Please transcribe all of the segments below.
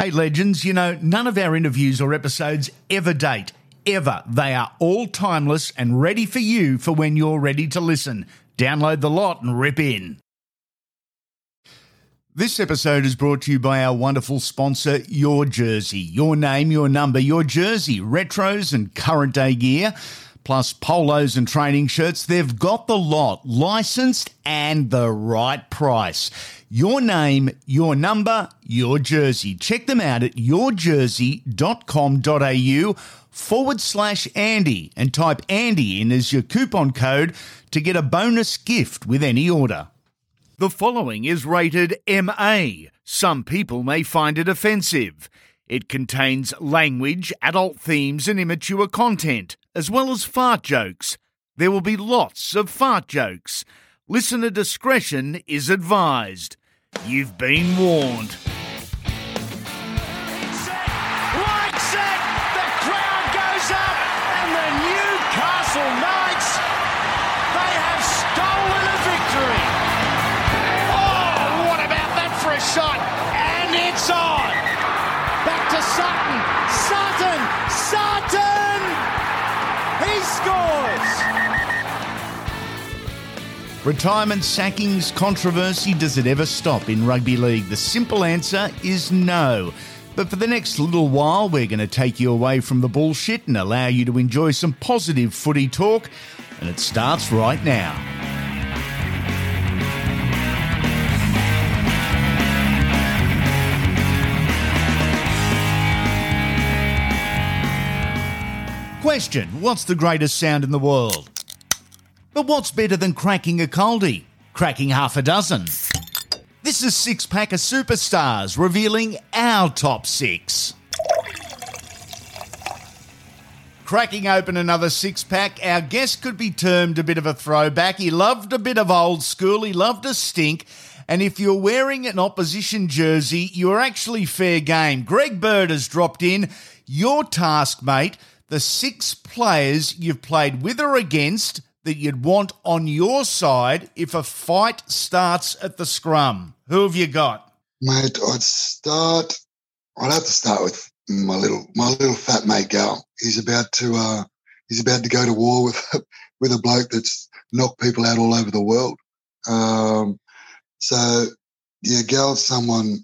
Hey, legends, you know, none of our interviews or episodes ever date. Ever. They are all timeless and ready for you for when you're ready to listen. Download the lot and rip in. This episode is brought to you by our wonderful sponsor, Your Jersey. Your name, your number, your jersey. Retros and current day gear, plus polos and training shirts. They've got the lot, licensed and the right price. Your name, your number, your jersey. Check them out at yourjersey.com.au forward slash Andy and type Andy in as your coupon code to get a bonus gift with any order. The following is rated MA. Some people may find it offensive. It contains language, adult themes, and immature content, as well as fart jokes. There will be lots of fart jokes. Listener discretion is advised. You've been warned. Retirement sackings controversy, does it ever stop in rugby league? The simple answer is no. But for the next little while, we're going to take you away from the bullshit and allow you to enjoy some positive footy talk. And it starts right now. Question What's the greatest sound in the world? But what's better than cracking a coldie? Cracking half a dozen. This is Six Pack of Superstars revealing our top six. Cracking open another six pack, our guest could be termed a bit of a throwback. He loved a bit of old school, he loved a stink. And if you're wearing an opposition jersey, you're actually fair game. Greg Bird has dropped in. Your task, mate, the six players you've played with or against that you'd want on your side if a fight starts at the scrum. Who have you got? Mate, I'd start. I'd have to start with my little my little fat mate Gal. He's about to uh, he's about to go to war with with a bloke that's knocked people out all over the world. Um, so yeah, Gal's someone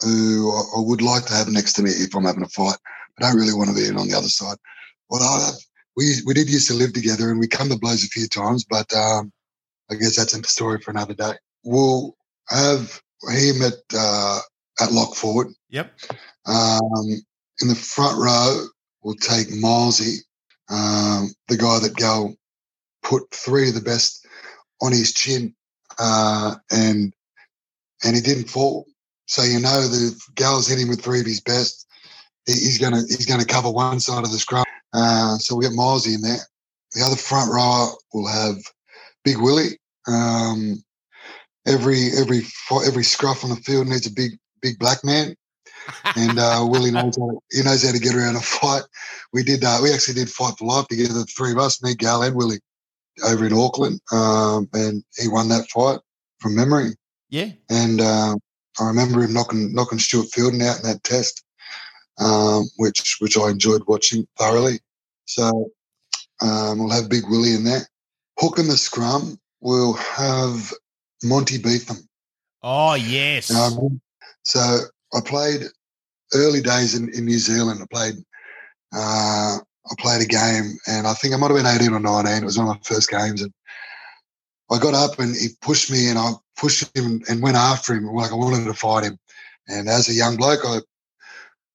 who I, I would like to have next to me if I'm having a fight. I don't really want to be in on the other side. Well, I have, we we did used to live together and we come to blows a few times, but um, I guess that's a story for another day. We'll have him at uh, at lock forward. Yep. Um, in the front row, we'll take Milesy, um, the guy that Gal put three of the best on his chin, uh, and and he didn't fall. So you know the Gal's hit him with three of his best. He, he's gonna he's gonna cover one side of the scrum. Uh, so we get Milesy in there. The other front rower will have Big Willie. Um, every every every scruff on the field needs a big big black man, and uh, Willie knows how to, he knows how to get around a fight. We did uh, we actually did fight for life together, the three of us, me, Gal, and Willie, over in Auckland, um, and he won that fight from memory. Yeah. And uh, I remember him knocking knocking Stuart Fielden out in that test, um, which which I enjoyed watching thoroughly. So um, we'll have Big Willie in there. Hook in the scrum, we'll have Monty Betham. Oh, yes. Um, so I played early days in, in New Zealand. I played uh, I played a game, and I think I might have been eighteen or nineteen. It was one of my first games, and I got up and he pushed me, and I pushed him and went after him like I wanted to fight him. And as a young bloke, I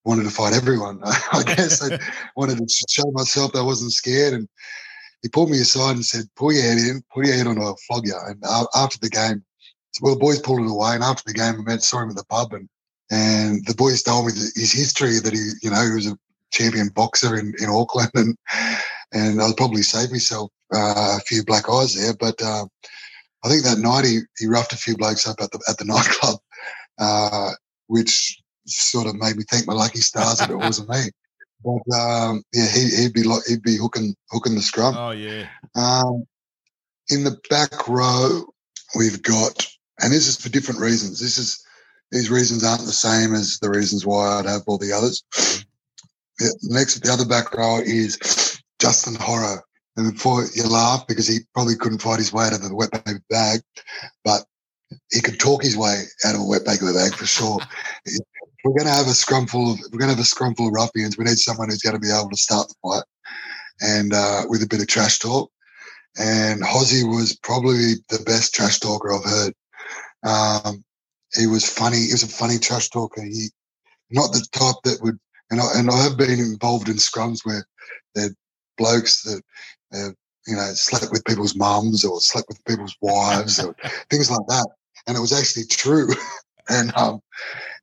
wanted to fight everyone. I guess I wanted to show myself that I wasn't scared. And he pulled me aside and said, "Pull your head in, put your head on, I'll flog you." And uh, after the game, well, the boys pulled it away. And after the game, I met saw him at the pub, and and the boys told me his history that he, you know, he was a champion boxer in, in Auckland, and and I'll probably save myself uh, a few black eyes there. But uh, I think that night he, he roughed a few blokes up at the at the nightclub, uh, which sort of made me thank my lucky stars that it wasn't me. But um, yeah, he, he'd be like he'd be hooking hooking the scrum. Oh, yeah. Um, in the back row, we've got, and this is for different reasons. This is these reasons aren't the same as the reasons why I'd have all the others. Yeah, next, the other back row is Justin Horo. And before you laugh, because he probably couldn't fight his way out of the wet paper bag, but he could talk his way out of a wet paper bag for sure. we're going to have a scrum full of we're going to have a scrum full of ruffians. We need someone who's going to be able to start the fight and uh, with a bit of trash talk. And Hozzy was probably the best trash talker I've heard. Um, he was funny. He was a funny trash talker. He not the type that would. And I, and I have been involved in scrums where they're blokes that uh, you know slept with people's mums or slept with people's wives or things like that. And it was actually true. and um,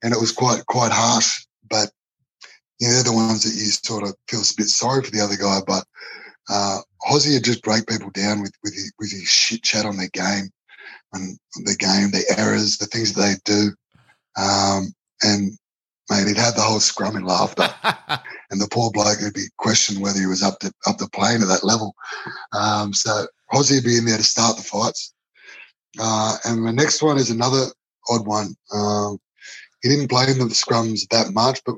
and it was quite quite harsh. But you know, they're the ones that you sort of feel a bit sorry for the other guy. But uh, Hozzy would just break people down with with his, with his shit chat on their game and the game, the errors, the things that they do. Um, and mate, he'd have the whole scrum in laughter. and the poor bloke would be questioned whether he was up to up the plane at that level. Um, so Hozzy would be in there to start the fights. Uh, and the next one is another odd one. Um, he didn't play in the scrums that much, but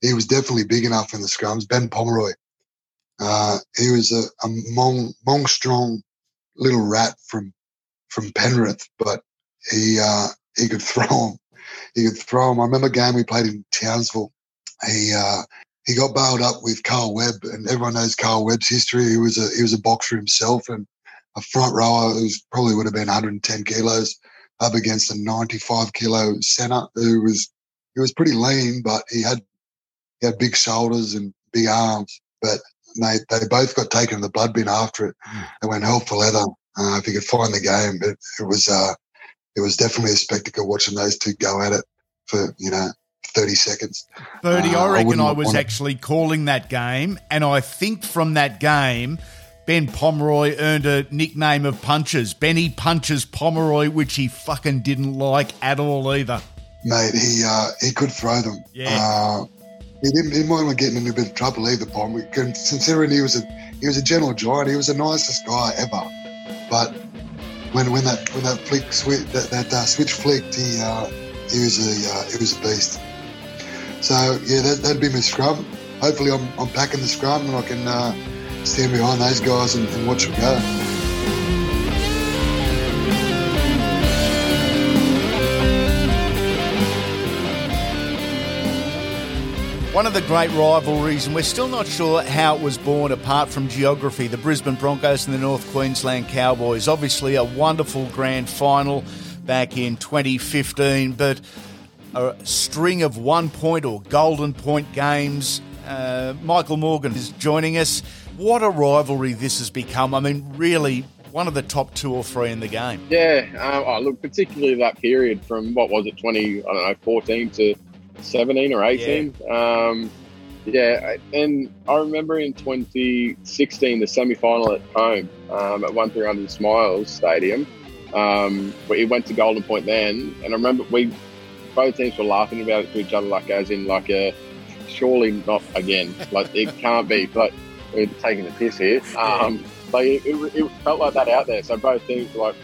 he was definitely big enough in the scrums. Ben Pomeroy. Uh, he was a, a Mong, Mong strong little rat from from Penrith, but he uh, he could throw him. He could throw him. I remember a game we played in Townsville. He uh, he got bailed up with Carl Webb, and everyone knows Carl Webb's history. He was a he was a boxer himself, and a front rower who probably would have been 110 kilos up against a 95 kilo centre who was he was pretty lean, but he had he had big shoulders and big arms. But they they both got taken in the blood bin after it. Mm. They went hell for leather. Uh, if you could find the game, it, it was uh, it was definitely a spectacle watching those two go at it for you know 30 seconds. 30, uh, I reckon I, I was actually calling that game, and I think from that game, Ben Pomeroy earned a nickname of Punches. Benny Punches Pomeroy, which he fucking didn't like at all either. Mate, he uh, he could throw them. Yeah. Uh, he didn't. He might get in a bit of trouble either, Pom. Considering he was a he was a gentle giant, he was the nicest guy ever. But when when that when that flick switch that, that uh, switch flicked, he uh, he was a uh, he was a beast. So yeah, that, that'd be my scrum. Hopefully, I'm, I'm packing the scrum and I can uh, stand behind those guys and, and watch them go. One of the great rivalries, and we're still not sure how it was born apart from geography, the Brisbane Broncos and the North Queensland Cowboys. Obviously, a wonderful grand final back in 2015, but a string of one point or golden point games. Uh, Michael Morgan is joining us. What a rivalry this has become. I mean, really, one of the top two or three in the game. Yeah, um, oh, look, particularly that period from what was it, 20, I don't know, 14 to 17 or 18. Yeah. Um, yeah, and I remember in 2016, the semi final at home um, at 1300 Smiles Stadium. Um, we went to Golden Point then, and I remember we both teams were laughing about it to each other, like as in like a surely not again, like it can't be, but we're taking the piss here. Um, like it, it, it, felt like that out there. So both were like,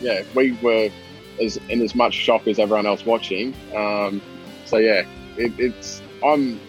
yeah, we were as in as much shock as everyone else watching. Um, so yeah, it, it's I'm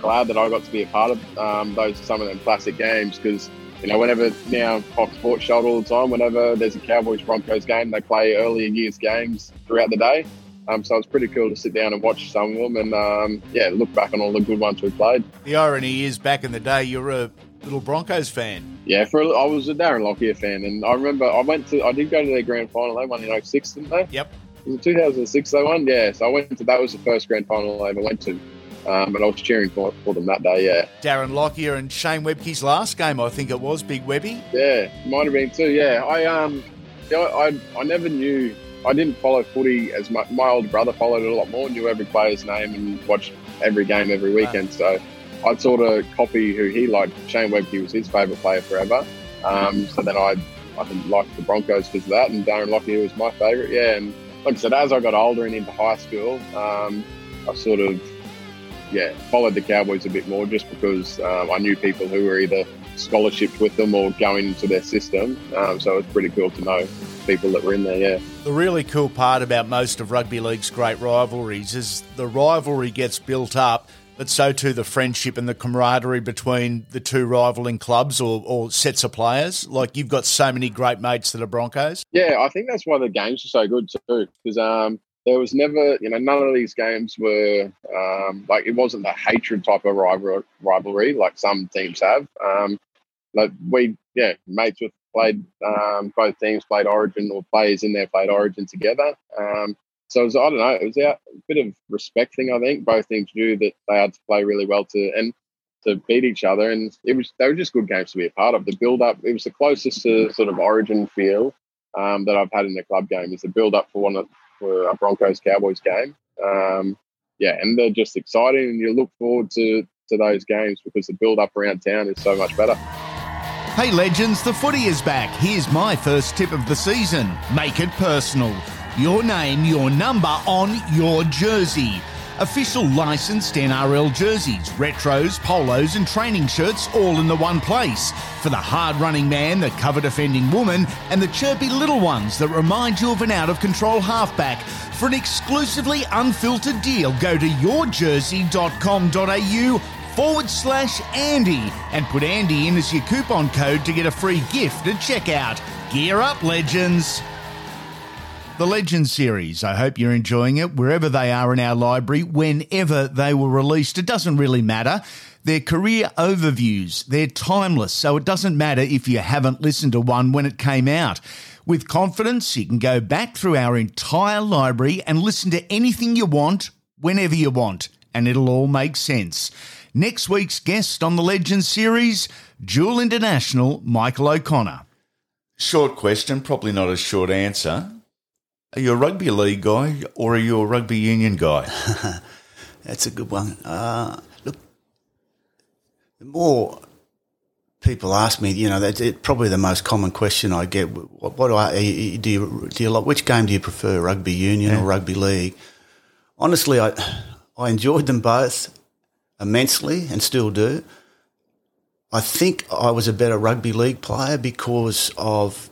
glad that I got to be a part of um, those some of them classic games because you know whenever now Fox Sports showed all the time whenever there's a Cowboys Broncos game they play earlier years games throughout the day. Um, so it's pretty cool to sit down and watch some of them and um, yeah look back on all the good ones we played. The irony is back in the day you're a little Broncos fan. Yeah, for a, I was a Darren Lockyer fan and I remember I went to I did go to their grand final. They won in 06, didn't they? Yep. Was it 2006 they won? Yeah. So I went to that was the first grand final I ever went to. Um, and I was cheering for, for them that day, yeah. Darren Lockyer and Shane Webcke's last game, I think it was, Big Webby. Yeah, might have been too, yeah. I um, you know, I, I never knew, I didn't follow footy as much. My older brother followed it a lot more, knew every player's name and watched every game every weekend. So I'd sort of copy who he liked. Shane Webcke was his favourite player forever. Um, so then I, I liked the Broncos because of that, and Darren Lockyer was my favourite, yeah. And like I said, as I got older and into high school, um, I sort of yeah, followed the Cowboys a bit more just because um, I knew people who were either scholarships with them or going into their system. Um, so it's pretty cool to know people that were in there, yeah. The really cool part about most of rugby league's great rivalries is the rivalry gets built up, but so too the friendship and the camaraderie between the two rivaling clubs or, or sets of players. Like you've got so many great mates that are Broncos. Yeah, I think that's why the games are so good too, because um, there was never, you know, none of these games were um, like it wasn't the hatred type of rival, rivalry like some teams have. Um, like we, yeah, mates with played um, both teams played Origin or players in there played Origin together. Um, so it was, I don't know, it was a bit of respect thing. I think both teams knew that they had to play really well to and to beat each other, and it was they were just good games to be a part of. The build up, it was the closest to sort of Origin feel um, that I've had in a club game. Is the build up for one of, for a Broncos Cowboys game. Um, yeah, and they're just exciting, and you look forward to to those games because the build up around town is so much better. Hey legends, the footy is back. Here's my first tip of the season make it personal. Your name, your number on your jersey. Official licensed NRL jerseys, retros, polos, and training shirts all in the one place. For the hard running man, the cover defending woman, and the chirpy little ones that remind you of an out of control halfback. For an exclusively unfiltered deal, go to yourjersey.com.au forward slash Andy and put Andy in as your coupon code to get a free gift at checkout. Gear up, legends! The Legends series, I hope you're enjoying it wherever they are in our library, whenever they were released. It doesn't really matter. They're career overviews, they're timeless, so it doesn't matter if you haven't listened to one when it came out. With confidence, you can go back through our entire library and listen to anything you want, whenever you want, and it'll all make sense. Next week's guest on the Legends series, Dual International Michael O'Connor. Short question, probably not a short answer. Are you a rugby league guy or are you a rugby union guy? That's a good one. Uh, look, the more people ask me, you know, that's probably the most common question I get. What, what do I do? You do you like which game do you prefer, rugby union yeah. or rugby league? Honestly, I I enjoyed them both immensely and still do. I think I was a better rugby league player because of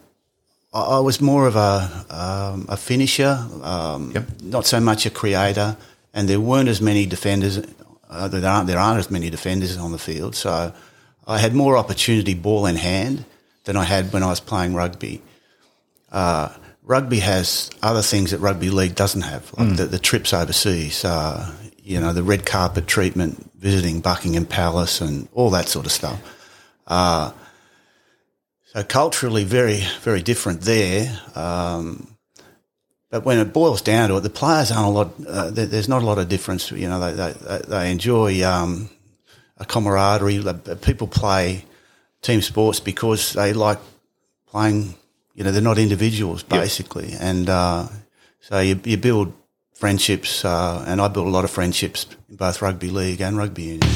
I was more of a um, a finisher, um, yep. not so much a creator, and there weren't as many defenders. Uh, there aren't there aren't as many defenders on the field, so I had more opportunity ball in hand than I had when I was playing rugby. Uh, rugby has other things that rugby league doesn't have, like mm. the, the, trips overseas. Uh, you know, the red carpet treatment, visiting Buckingham Palace, and all that sort of stuff. Uh, so culturally, very, very different there. Um, but when it boils down to it, the players aren't a lot. Uh, there's not a lot of difference. You know, they they, they enjoy um, a camaraderie. People play team sports because they like playing. You know, they're not individuals basically, yep. and uh, so you, you build friendships, uh, and I built a lot of friendships in both rugby league and rugby union.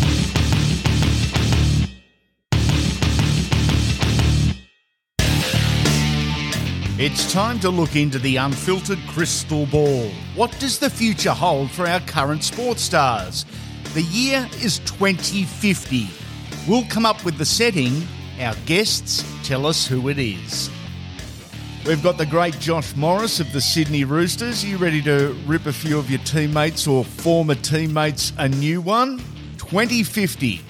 It's time to look into the unfiltered crystal ball. What does the future hold for our current sports stars? The year is 2050. We'll come up with the setting. Our guests tell us who it is. We've got the great Josh Morris of the Sydney Roosters. Are you ready to rip a few of your teammates or former teammates a new one? 2050.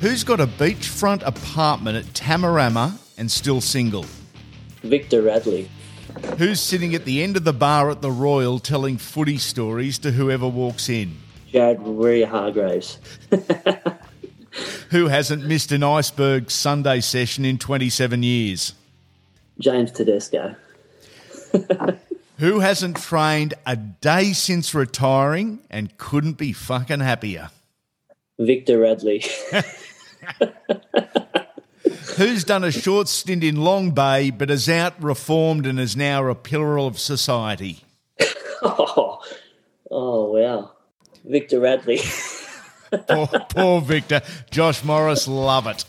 Who's got a beachfront apartment at Tamarama and still single? Victor Radley. Who's sitting at the end of the bar at the Royal telling footy stories to whoever walks in? Jared Waerea-Hargreaves. Who hasn't missed an iceberg Sunday session in 27 years? James Tedesco. Who hasn't trained a day since retiring and couldn't be fucking happier? Victor Radley. Who's done a short stint in Long Bay but is out reformed and is now a pillar of society? oh, oh wow. Victor Radley. poor, poor Victor. Josh Morris, love it.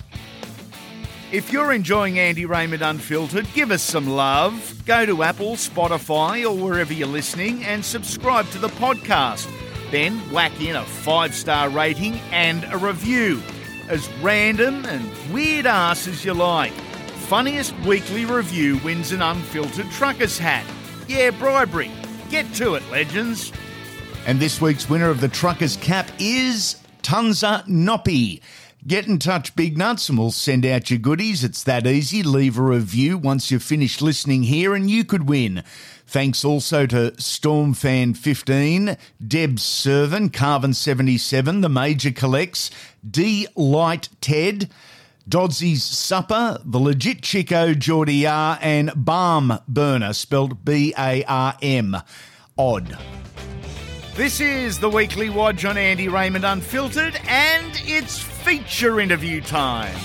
If you're enjoying Andy Raymond Unfiltered, give us some love. Go to Apple, Spotify, or wherever you're listening and subscribe to the podcast. Then whack in a five star rating and a review. As random and weird ass as you like. Funniest weekly review wins an unfiltered trucker's hat. Yeah, bribery. Get to it, legends. And this week's winner of the trucker's cap is Tunza Noppy. Get in touch, Big Nuts, and we'll send out your goodies. It's that easy. Leave a review once you've finished listening here, and you could win. Thanks also to Stormfan15, Deb Servan, Carvin77, The Major Collects, D Light Ted, Dodsy's Supper, The Legit Chico, Geordie R, and Barm Burner, spelled B A R M. Odd. This is the weekly Watch on Andy Raymond Unfiltered, and it's feature interview time.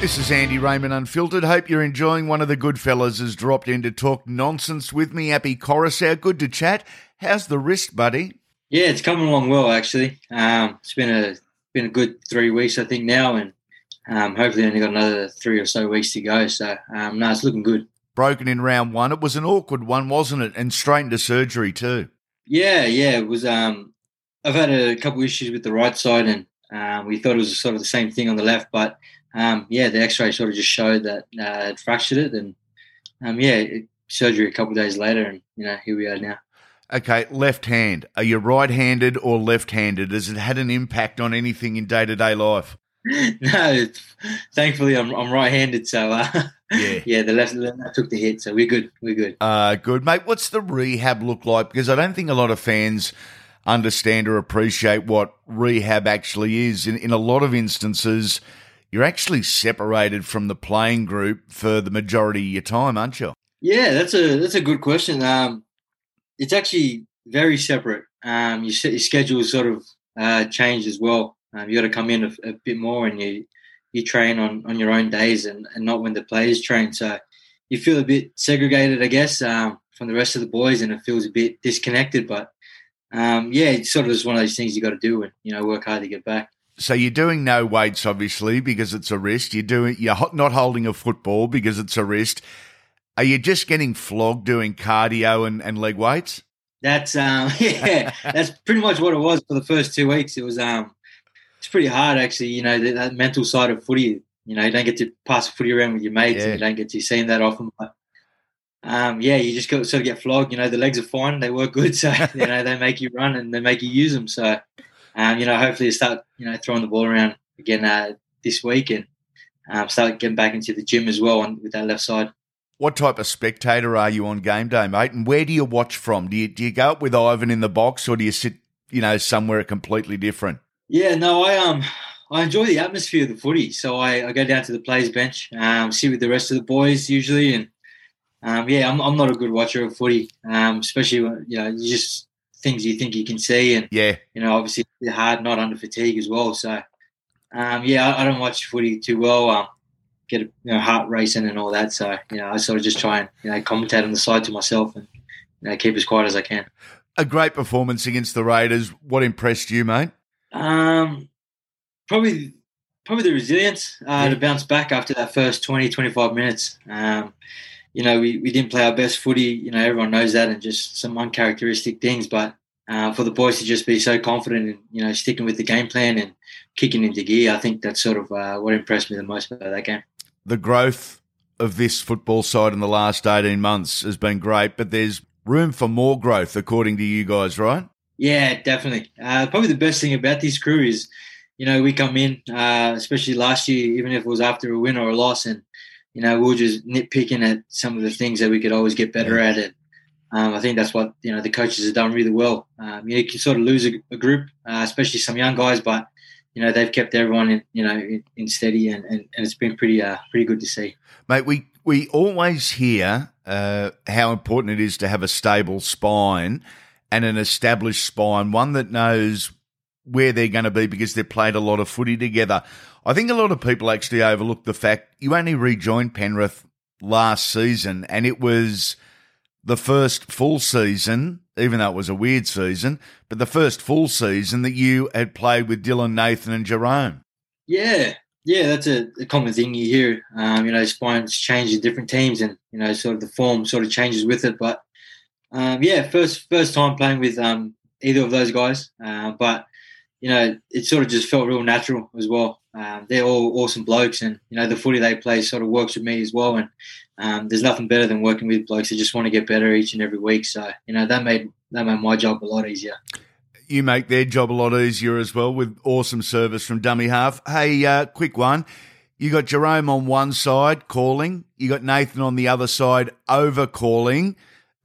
This is Andy Raymond Unfiltered. Hope you're enjoying. One of the good fellas has dropped in to talk nonsense with me. Api Koroisau. Good to chat. How's the wrist, buddy? Yeah, it's coming along well actually. Um, it's been a been a good three weeks I think now, and um, hopefully only got another three or so weeks to go. So um, no, it's looking good. Broken in round one. It was an awkward one, wasn't it? And straight into surgery too. Yeah, yeah, it was. Um, I've had a couple issues with the right side, and um, we thought it was sort of the same thing on the left, but um, yeah, the X-ray sort of just showed that uh, it fractured it, and um, yeah, it, surgery a couple of days later, and you know here we are now. Okay, left hand. Are you right-handed or left-handed? Has it had an impact on anything in day-to-day life? no, it's, thankfully I'm, I'm right-handed, so uh, Yeah. yeah, the left, the left took the hit, so we're good, we're good. Uh, good, mate. What's the rehab look like? Because I don't think a lot of fans understand or appreciate what rehab actually is. In, in a lot of instances, you're actually separated from the playing group for the majority of your time, aren't you? Yeah, that's a that's a good question. Um, it's actually very separate. Um, your, your schedule is sort of uh, changed as well. Um, you got to come in a, a, bit more, and you you train on, on your own days and, and not when the players train. So you feel a bit segregated, I guess, um, from the rest of the boys, and it feels a bit disconnected. But um, yeah, it's sort of just one of those things you got to do and you know work hard to get back. So you're doing no weights, obviously, because it's a wrist. You're doing you're not holding a football because it's a wrist. Are you just getting flogged doing cardio and, and leg weights? That's um yeah, that's pretty much what it was for the first two weeks. It was um it's pretty hard actually. You know that, that mental side of footy. You know you don't get to pass the footy around with your mates, Yeah. and you don't get to see them that often. But um yeah, you just got sort of get flogged. You know the legs are fine, they work good, so you know they make you run and they make you use them. So um you know hopefully you start you know throwing the ball around again uh, this week and um, start getting back into the gym as well on, with that left side. What type of spectator are you on game day, mate? And where do you watch from? Do you do you go up with Ivan in the box, or do you sit, you know, somewhere completely different? Yeah, no, I um I enjoy the atmosphere of the footy. So I, I go down to the players bench, um, sit with the rest of the boys usually, and um, yeah, I'm, I'm not a good watcher of footy, um, especially when, you know you just things you think you can see, and Yeah, you know obviously it's hard not under fatigue as well. So um, yeah, I, I don't watch footy too well. Um, get you know heart racing and all that. So you know I sort of just try and you know commentate on the side to myself and you know keep as quiet as I can. a great performance against the Raiders. What impressed you, mate? Um, probably probably the resilience uh, Yeah. to bounce back after that first 20, 25 minutes. Um, you know, we, we didn't play our best footy. You know, everyone knows that, and just some uncharacteristic things. But uh, for the boys to just be so confident and you know sticking with the game plan and kicking into gear, I think that's sort of uh, what impressed me the most about that game. The growth of this football side in the last eighteen months has been great, but there's room for more growth, according to you guys, right? Yeah, definitely. Uh, probably the best thing about this crew is, you know, we come in, uh, especially last year, even if it was after a win or a loss, and you know, we were just nitpicking at some of the things that we could always get better at. And um, I think that's what you know the coaches have done really well. Um, you, know, you can sort of lose a, a group, uh, especially some young guys, but you know they've kept everyone in, you know, in, in steady, and, and, and it's been pretty, uh, pretty good to see. Mate, we, we always hear uh, how important it is to have a stable spine and an established spine, one that knows where they're going to be because they've played a lot of footy together. I think a lot of people actually overlook the fact you only rejoined Penrith last season and it was the first full season, even though it was a weird season, but the first full season that you had played with Dylan, Nathan, and Jerome. Yeah, yeah, that's a, a common thing you hear. Um, you know, spines change in different teams, and you know, sort of the form sort of changes with it. But Um, yeah, first first time playing with um, either of those guys, uh, but you know it sort of just felt real natural as well. Um, they're all awesome blokes, and you know the footy they play sort of works with me as well. And um, there's nothing better than working with blokes who just want to get better each and every week. So you know that made that made my job a lot easier. You make their job a lot easier as well with awesome service from dummy half. Hey, uh, quick one. You got Jerome on one side calling. You got Nathan on the other side over calling.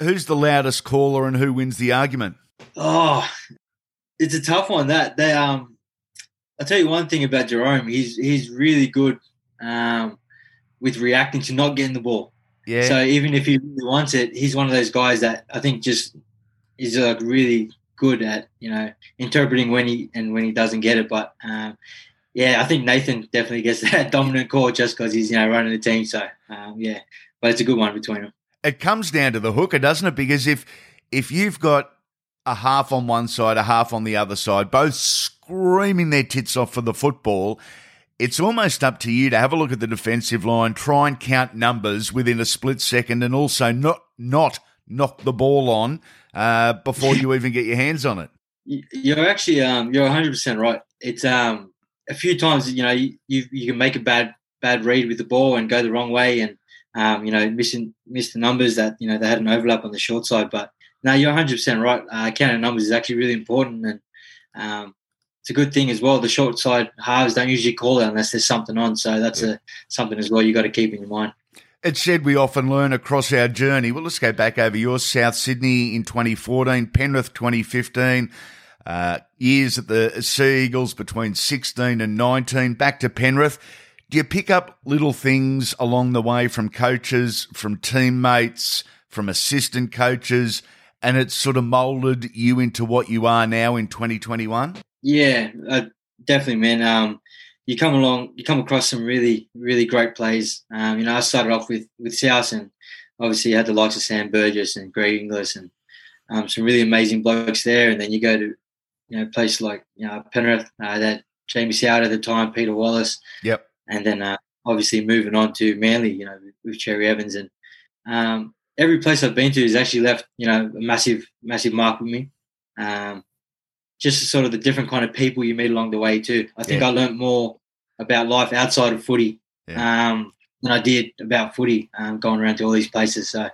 Who's the loudest caller and who wins the argument? Oh, it's a tough one. That they um, I'll tell you one thing about Jerome. He's he's really good um, with reacting to not getting the ball. Yeah. So even if he really wants it, he's one of those guys that I think just is like really good at you know interpreting when he and when he doesn't get it. But um, yeah, I think Nathan definitely gets that dominant call just because he's you know running the team. So um, yeah, but it's a good one between them. It comes down to the hooker, doesn't it? Because if if you've got a half on one side, a half on the other side, both screaming their tits off for the football, it's almost up to you to have a look at the defensive line, try and count numbers within a split second, and also not not knock the ball on uh, before you even get your hands on it. You- You're actually um, you're 100 percent right. It's um, a few times you know you you can make a bad bad read with the ball and go the wrong way and um, you know missing miss the numbers that you know they had an overlap on the short side. But no, you're 100 percent right. Uh, counting numbers is actually really important and um, it's a good thing as well. The short side halves don't usually call it unless there's something on, so that's a something as well you got to keep in your mind. It's said we often learn across our journey. Well, let's go back over your South Sydney in 2014, Penrith 2015, uh, years at the Sea Eagles between 16 and 19, back to Penrith. Do you pick up little things along the way from coaches, from teammates, from assistant coaches, and it's sort of molded you into what you are now in 2021? Yeah, uh, definitely, man. Um, you come along, you come across some really, really great plays. Um, you know, I started off with with South, and obviously you had the likes of Sam Burgess and Greg Inglis, and um, some really amazing blokes there. And then you go to, you know, places like you know Penrith, uh, that Jamie Soward at the time, Peter Wallace, Yep. And then uh, obviously moving on to Manly, you know, with, Cherry Evans, and um, every place I've been to has actually left, you know, a massive, massive mark with me. Um, just sort of the different kind of people you meet along the way too. I think Yeah. I learned more about life outside of footy um, than I did about footy, um, going around to all these places. So,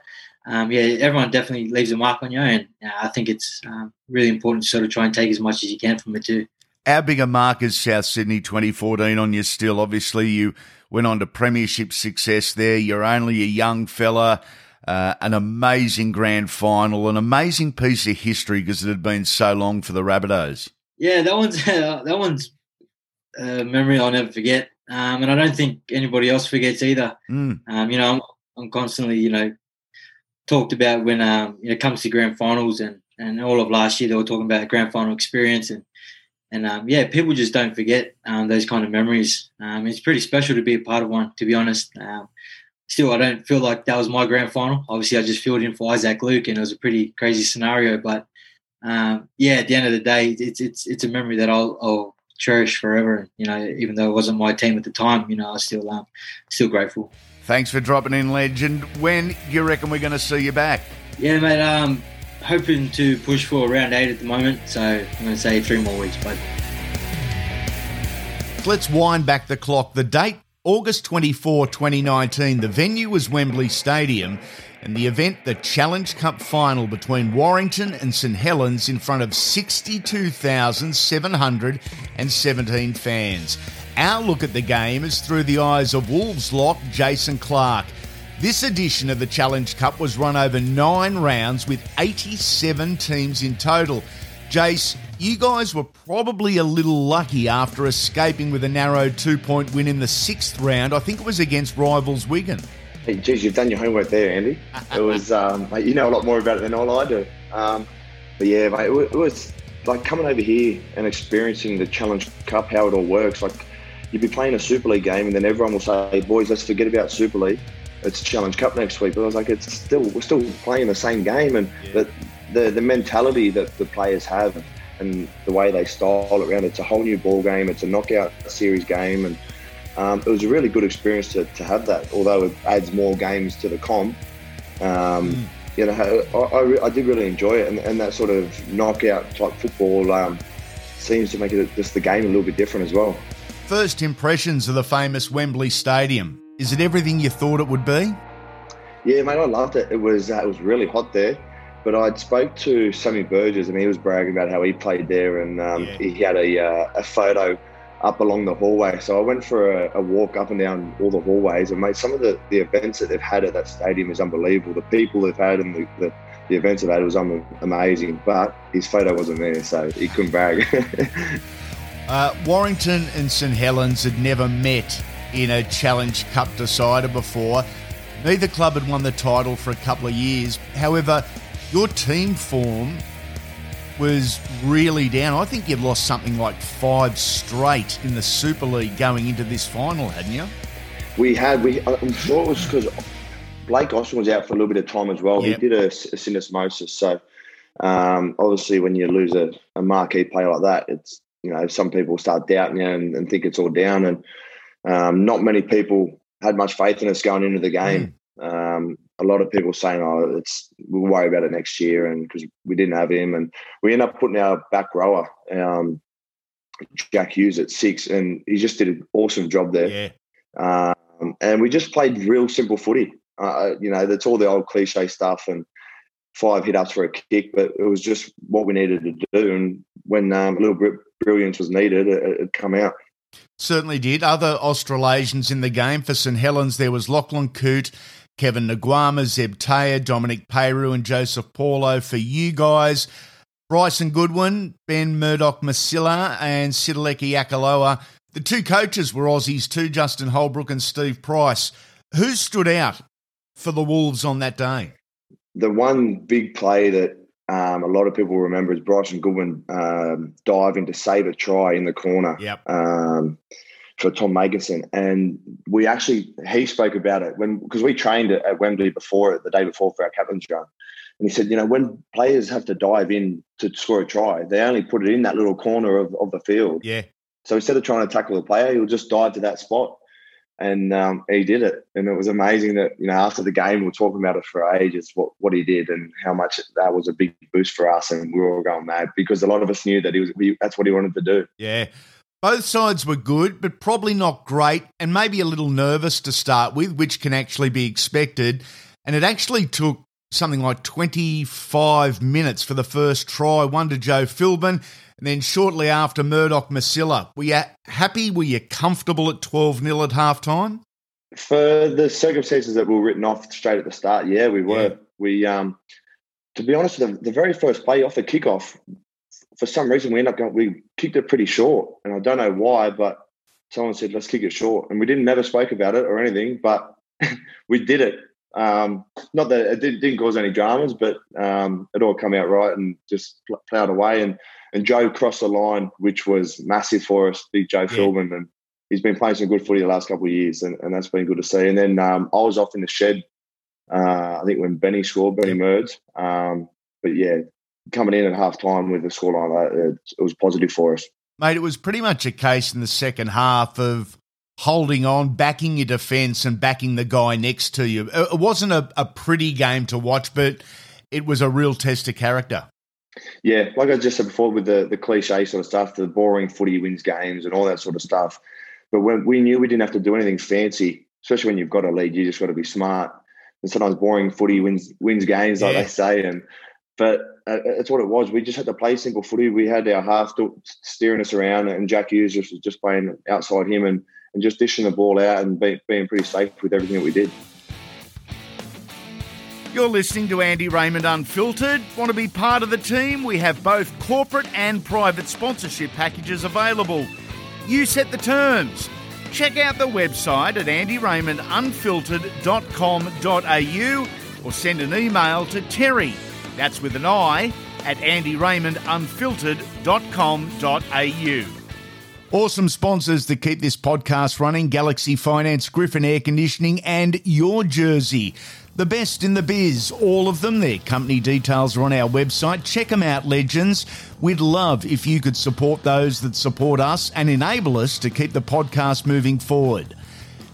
um, yeah, everyone definitely leaves a mark on you, and uh, I think it's um, really important to sort of try and take as much as you can from it too. How big a mark is South Sydney 2014 on you still? Obviously, you went on to premiership success there. You're only a young fella, uh, an amazing grand final, an amazing piece of history because it had been so long for the Rabbitohs. Yeah, that one's that one's a memory I'll never forget, um, and I don't think anybody else forgets either. Mm. Um, you know, I'm, I'm constantly, you know, talked about when um, you know, it comes to grand finals and, and all of last year they were talking about grand final experience and and um, yeah, people just don't forget um, those kind of memories. Um, it's pretty special to be a part of one, to be honest. Um, still, I don't feel like that was my grand final. Obviously, I just filled in for Isaac Luke, and it was a pretty crazy scenario. But um, yeah, at the end of the day, it's it's it's a memory that I'll, I'll cherish forever. You know, even though it wasn't my team at the time, you know, I still um, still grateful. Thanks for dropping in, legend. When do you reckon we're going to see you back? Yeah, mate. Um, hoping to push for round eight at the moment, so I'm going to say three more weeks, bud. Let's wind back the clock. The date, August 24, 2019. The venue was Wembley Stadium, and the event, the Challenge Cup final between Warrington and St Helens, in front of 62,717 fans. Our look at the game is through the eyes of Wolves lock Jason Clark. This edition of the Challenge Cup was run over nine rounds with 87 teams in total. Jace, you guys were probably a little lucky after escaping with a narrow two point win in the sixth round. I think it was against rivals Wigan. Hey, geez, you've done your homework there, Andy. It was, um, mate, you know a lot more about it than all I do. Um, but yeah, mate, it wa- it was like coming over here and experiencing the Challenge Cup, how it all works. Like you'd be playing a Super League game, and then everyone will say, hey, "Boys, let's forget about Super League. It's Challenge Cup next week." But I was like, "It's still we're still playing the same game, and the, the the mentality that the players have." And the way they style it around, it's a whole new ball game. It's a knockout series game, and um, it was a really good experience to, to have that. Although it adds more games to the comp, um, you know, I, I, I, did really enjoy it, and, and that sort of knockout type football um, seems to make it just the game a little bit different as well. First impressions of the famous Wembley Stadium. Is it everything you thought it would be? Yeah, mate, I loved it. It was uh, it was really hot there. But I spoke to Sammy Burgess, and he was bragging about how he played there, and um, yeah. he had a, uh, a photo up along the hallway. So I went for a, a, walk up and down all the hallways, and mate, some of the, the events that they've had at that stadium is unbelievable. The people they've had and the, the, the events they've had was amazing. But his photo wasn't there, so he couldn't brag. uh, Warrington and St Helens had never met in a Challenge Cup decider before. Neither club had won the title for a couple of years. However, your team form was really down. I think you'd lost something like five straight in the Super League going into this final, hadn't you? We had. We I'm sure it was because Blake Austin was out for a little bit of time as well. Yep. He did a, a syndesmosis, so um, obviously when you lose a, a, marquee player like that, it's you know some people start doubting you and, and think it's all down, and um, not many people had much faith in us going into the game. Mm. Um, a lot of people saying, "Oh, it's we'll worry about it next year," and because we didn't have him, and we end up putting our back rower, um, Jack Hughes, at six, and he just did an awesome job there. Yeah. Um, and we just played real simple footy. Uh, you know, that's all the old cliche stuff and five hit ups for a kick, but it was just what we needed to do. And when um, a little bit brilliance was needed, it, it come out. Certainly did. Other Australasians in the game for St Helens, there was Lachlan Coote Kevin Naiqama, Zeb Taia, Dominic Peyroux, and Joseph Paulo for you guys. Bryson Goodwin, Ben Murdoch Masila, and Sitaleki Akauola. The two coaches were Aussies too, Justin Holbrook and Steve Price. Who stood out for the Wolves on that day? The one big play that um, a lot of people remember is Bryson Goodwin um, diving to save a try in the corner. Yep. Um, for Tom Makinson, and we actually he spoke about it when because we trained at Wembley before it the day before for our captain's run, and he said, you know, when players have to dive in to score a try, they only put it in that little corner of, of the field. Yeah. So instead of trying to tackle the player, he'll just dive to that spot, and um, he did it, and it was amazing that you know after the game we were talking about it for ages what what he did and how much that was a big boost for us, and we were all going mad because a lot of us knew that he was he, that's what he wanted to do. Yeah. Both sides were good, but probably not great, and maybe a little nervous to start with, which can actually be expected. And it actually took something like 25 minutes for the first try, one to Joe Philbin, and then shortly after Murdoch Masila. Were you happy? Were you comfortable at 12 0 at half time? For the circumstances that were written off straight at the start, yeah, we were. Yeah. We, um, to be honest, the, the very first play off the kickoff, for some reason we ended up going, we kicked it pretty short, and I don't know why, but someone said let's kick it short, and we didn't never spoke about it or anything, but we did it. Um, not that it didn't, didn't, cause any dramas, but um, it all came out right and just plowed away. And and Joe crossed the line, which was massive for us, big Joe yeah. Philbin, and he's been playing some good footy the last couple of years, and, and that's been good to see. And then um, I was off in the shed, uh, I think when Benny scored, Benny Merds. Um, but yeah, coming in at half time with a score like that, it, it was positive for us. Mate, it was pretty much a case in the second half of holding on, backing your defence, and backing the guy next to you. It wasn't a, a pretty game to watch, but it was a real test of character. Yeah, like I just said before, with the the cliche sort of stuff, the boring footy wins games and all that sort of stuff. But when we knew we didn't have to do anything fancy, especially when you've got a lead, you just got to be smart. And sometimes boring footy wins wins games, like yeah. they say. And but uh, that's what it was. We just had to play simple footy. We had our half steering us around, and Jack Hughes was just playing outside him and, and just dishing the ball out and be, being pretty safe with everything that we did. You're listening to Andy Raymond Unfiltered. Want to be part of the team? We have both corporate and private sponsorship packages available. You set the terms. Check out the website at andyraymondunfiltered.com.au or send an email to Terry that's with an I at andyraymondunfiltered.com.au. Awesome sponsors that keep this podcast running Galaxy Finance, Griffin Air Conditioning, and Your Jersey. The best in the biz, all of them. Their company details are on our website. Check them out, legends. We'd love if you could support those that support us and enable us to keep the podcast moving forward.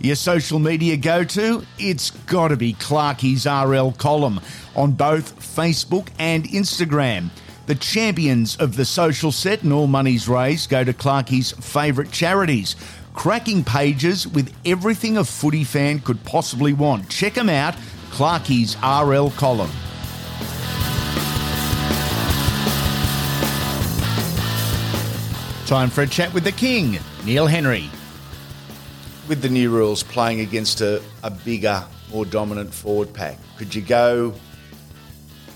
Your social media go to? It's got to be Clarkie's RL column on both Facebook and Instagram. The champions of the social set and all monies raised go to Clarkie's favourite charities. Cracking pages with everything a footy fan could possibly want. Check them out, Clarkie's RL column. Time for a chat with the king, Neil Henry. With the new rules playing against a, a bigger, more dominant forward pack, could you go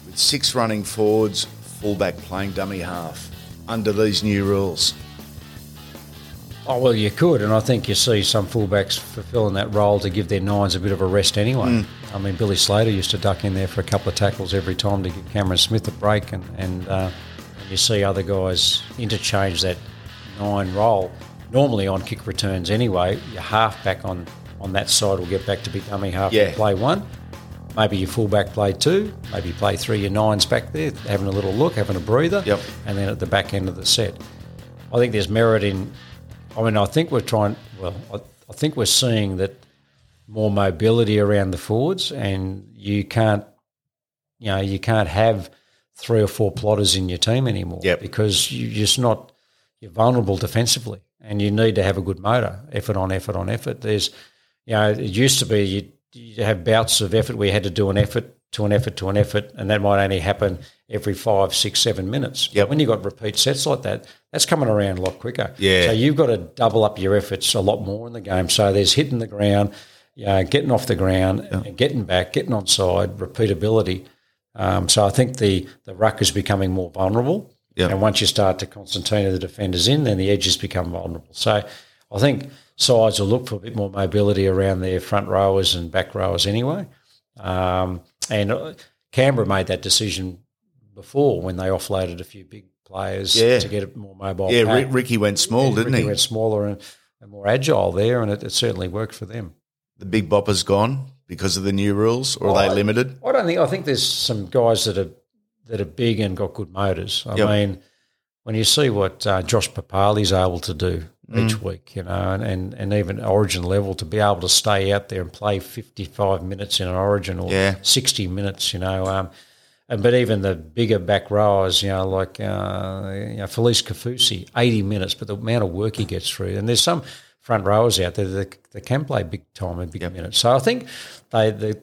with six running forwards, fullback playing dummy half under these new rules? Oh well, you could, and I think you see some fullbacks fulfilling that role to give their nines a bit of a rest anyway. Mm. I mean, Billy Slater used to duck in there for a couple of tackles every time to give Cameron Smith a break, and and, uh, and you see other guys interchange that nine role. Normally on kick returns anyway, your halfback on on that side will get back to be dummy half Yeah. and play one. Maybe your fullback play two, maybe play three, your nines back there, having a little look, having a breather, Yep. and then at the back end of the set. I think there's merit in. I mean, I think we're trying. Well, I, I think we're seeing that more mobility around the forwards, and you can't, you know, you can't have three or four plotters in your team anymore Yep. because you are just not. You're vulnerable defensively, and you need to have a good motor, effort on effort on effort. There's, you know, it used to be you you have bouts of effort where you had to do an effort to an effort to an effort, and that might only happen every five, six, seven minutes. Yep. When you've got repeat sets like that, that's coming around a lot quicker. Yeah. So you've got to double up your efforts a lot more in the game. So there's hitting the ground, you know, getting off the ground, and getting back, getting on side, repeatability. Um, so I think the the ruck is becoming more vulnerable. Yeah. And once you start to concertina the defenders in, then the edges become vulnerable. So I think sides will look for a bit more mobility around their front rowers and back rowers anyway. Um, and uh, Canberra made that decision before when they offloaded a few big players Yeah. to get a more mobile. Yeah, pack. Ricky went small, Yeah, didn't Ricky he? went smaller and, and more agile there, and it, it certainly worked for them. The big bopper's gone because of the new rules, or are they I- limited? I don't think. I think there's some guys that are that are big and got good motors. I Yep. mean, when you see what uh, Josh Papalii's able to do each Mm. week, you know, and, and, and even Origin level to be able to stay out there and play 55 minutes in an Origin or Yeah. 60 minutes, you know. Um, and but even the bigger back rowers, you know, like uh, you know, Felise Kaufusi, 80 minutes, but the amount of work he gets through. And there's some front rowers out there that, that can play big time and big minutes. So I think they the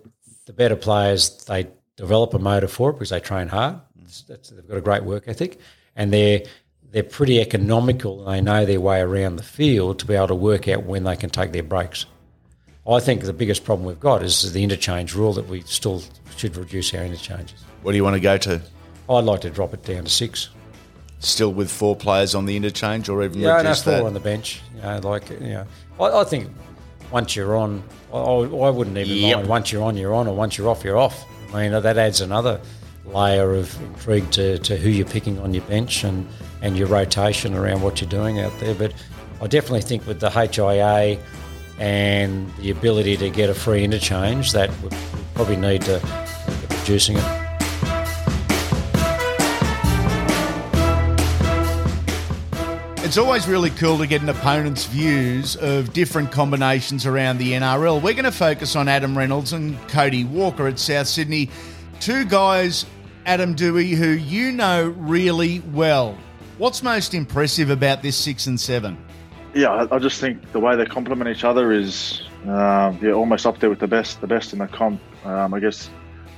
the better players they develop a motor for it because they train hard. It's- that's- they've got a great work ethic, and they're they're pretty economical and they know their way around the field to be able to work out when they can take their breaks. I think the biggest problem we've got is the interchange rule that we still should reduce our interchanges. What do you want to go to? I'd like to drop it down to six. Still with four players on the interchange, or even Yeah, no, four that? on the bench. You know, like you know, I, I think once you're on, I, I wouldn't even Yep. mind. Once you're on, you're on, or once you're off, you're off. I mean, that adds another layer of intrigue to, to who you're picking on your bench and, and your rotation around what you're doing out there. But I definitely think with the HIA and the ability to get a free interchange, that would probably need to look at reducing it. It's always really cool to get an opponent's views of different combinations around the NRL. We're going to focus on Adam Reynolds and Cody Walker at South Sydney. Two guys, Adam Doueihi, who you know really well. What's most impressive about this six and seven? Yeah, I, just think the way they complement each other is uh, yeah almost up there with the best, the best in the comp. Um, I guess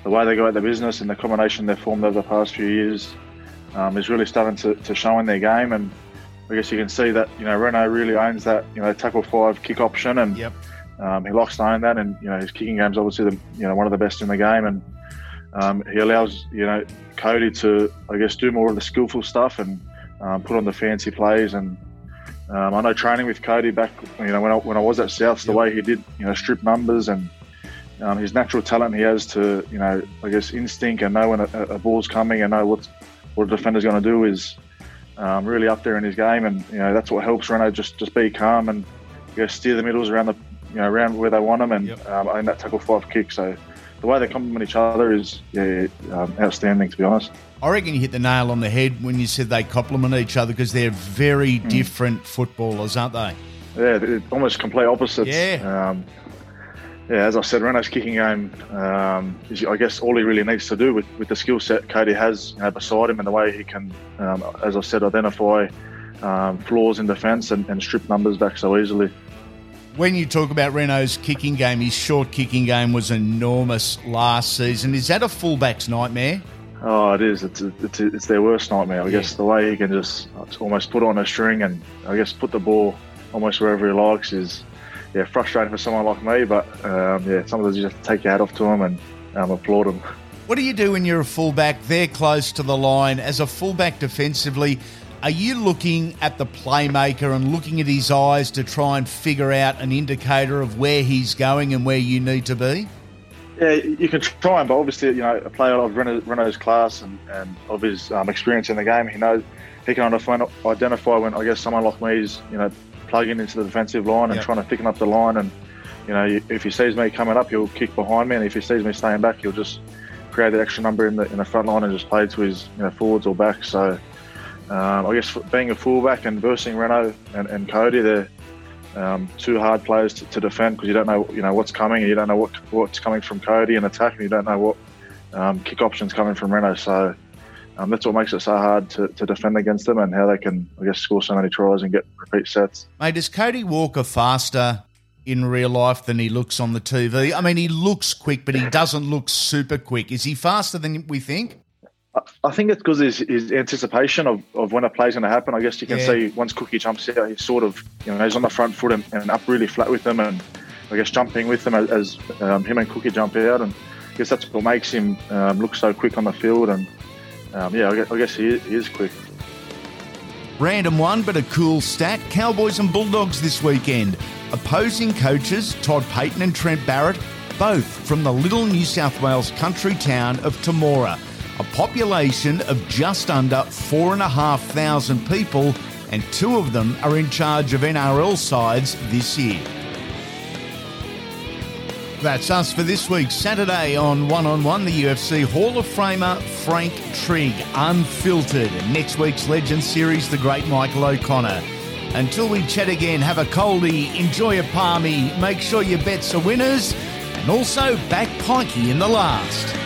the way they go at the business and the combination they've formed over the past few years um, is really starting to, to show in their game. And I guess you can see that you know Reyno really owns that you know tackle five kick option, and Yep. um, he likes to own that. And you know his kicking game is obviously the you know one of the best in the game, and um, he allows you know Cody to I guess do more of the skillful stuff and um, put on the fancy plays. And um, I know training with Cody back you know when I, when I was at Souths, the way he did you know strip numbers and um, his natural talent he has to you know I guess instinct and know when a, a ball's coming and know what's what a defender's going to do is um, really up there in his game, and you know that's what helps Reyno just just be calm and you know, steer the middles around the you know around where they want them and um, own that tackle five kick. So the way they complement each other is yeah, um, outstanding to be honest. I reckon you hit the nail on the head when you said they complement each other because they're very Hmm. different footballers, aren't they? yeah, almost complete opposites. Yeah. Um, yeah, as I said, Reyno's kicking game um, is, I guess, all he really needs to do with, with the skill set Cody has you know, beside him and the way he can, um, as I said, identify um, flaws in defence and, and strip numbers back so easily. When you talk about Reyno's kicking game, his short kicking game was enormous last season. Is that a fullback's nightmare? Oh, it is. It's it's, it's their worst nightmare. I guess the way he can just almost put on a string and I guess put the ball almost wherever he likes is yeah frustrating for someone like me. But um, yeah, sometimes you just take your hat off to him and um, applaud him. What do you do when you're a fullback? They're close to the line. As a fullback defensively, are you looking at the playmaker and looking at his eyes to try and figure out an indicator of where he's going and where you need to be? Yeah, you can try him, but obviously, you know, a player of Reyno, Reyno's class and, and of his um, experience in the game, he knows he can identify, identify when I guess someone like me is, you know, plugging into the defensive line and Yep. trying to thicken up the line. And you know, if he sees me coming up, he'll kick behind me, and if he sees me staying back, he'll just create that extra number in the in the front line and just play to his you know forwards or backs. So um, I guess being a fullback and versing Reyno and, and Cody, they're um, two hard players to, to defend because you don't know you know what's coming and you don't know what what's coming from Cody in attack and you don't know what um, kick options coming from Reyno. So um, that's what makes it so hard to, to defend against them and how they can I guess score so many tries and get repeat sets. Mate, is Cody Walker faster in real life than he looks on the TV? I mean, he looks quick, but he doesn't look super quick. Is he faster than we think? I think it's because his, his anticipation of, of when a play's going to happen. I guess you can Yeah. see once Cookie jumps out, he's sort of, you know, he's on the front foot and, and up really flat with them and I guess jumping with them as, as um, him and Cookie jump out. And I guess that's what makes him um, look so quick on the field. And um, yeah, I guess, I guess he, is- he is quick. Random one, but a cool stat. Cowboys and Bulldogs this weekend. Opposing coaches Todd Payten and Trent Barrett, both from the little New South Wales country town of Temora. A population of just under 4,500 people, and two of them are in charge of NRL sides this year. That's us for this week. Saturday on One on One, the UFC Hall of Famer Frank Trigg, unfiltered. Next week's Legend Series, the great Michael O'Connor. Until we chat again, have a coldie, enjoy a palmy, make sure your bets are winners, and also back Pikey in the last.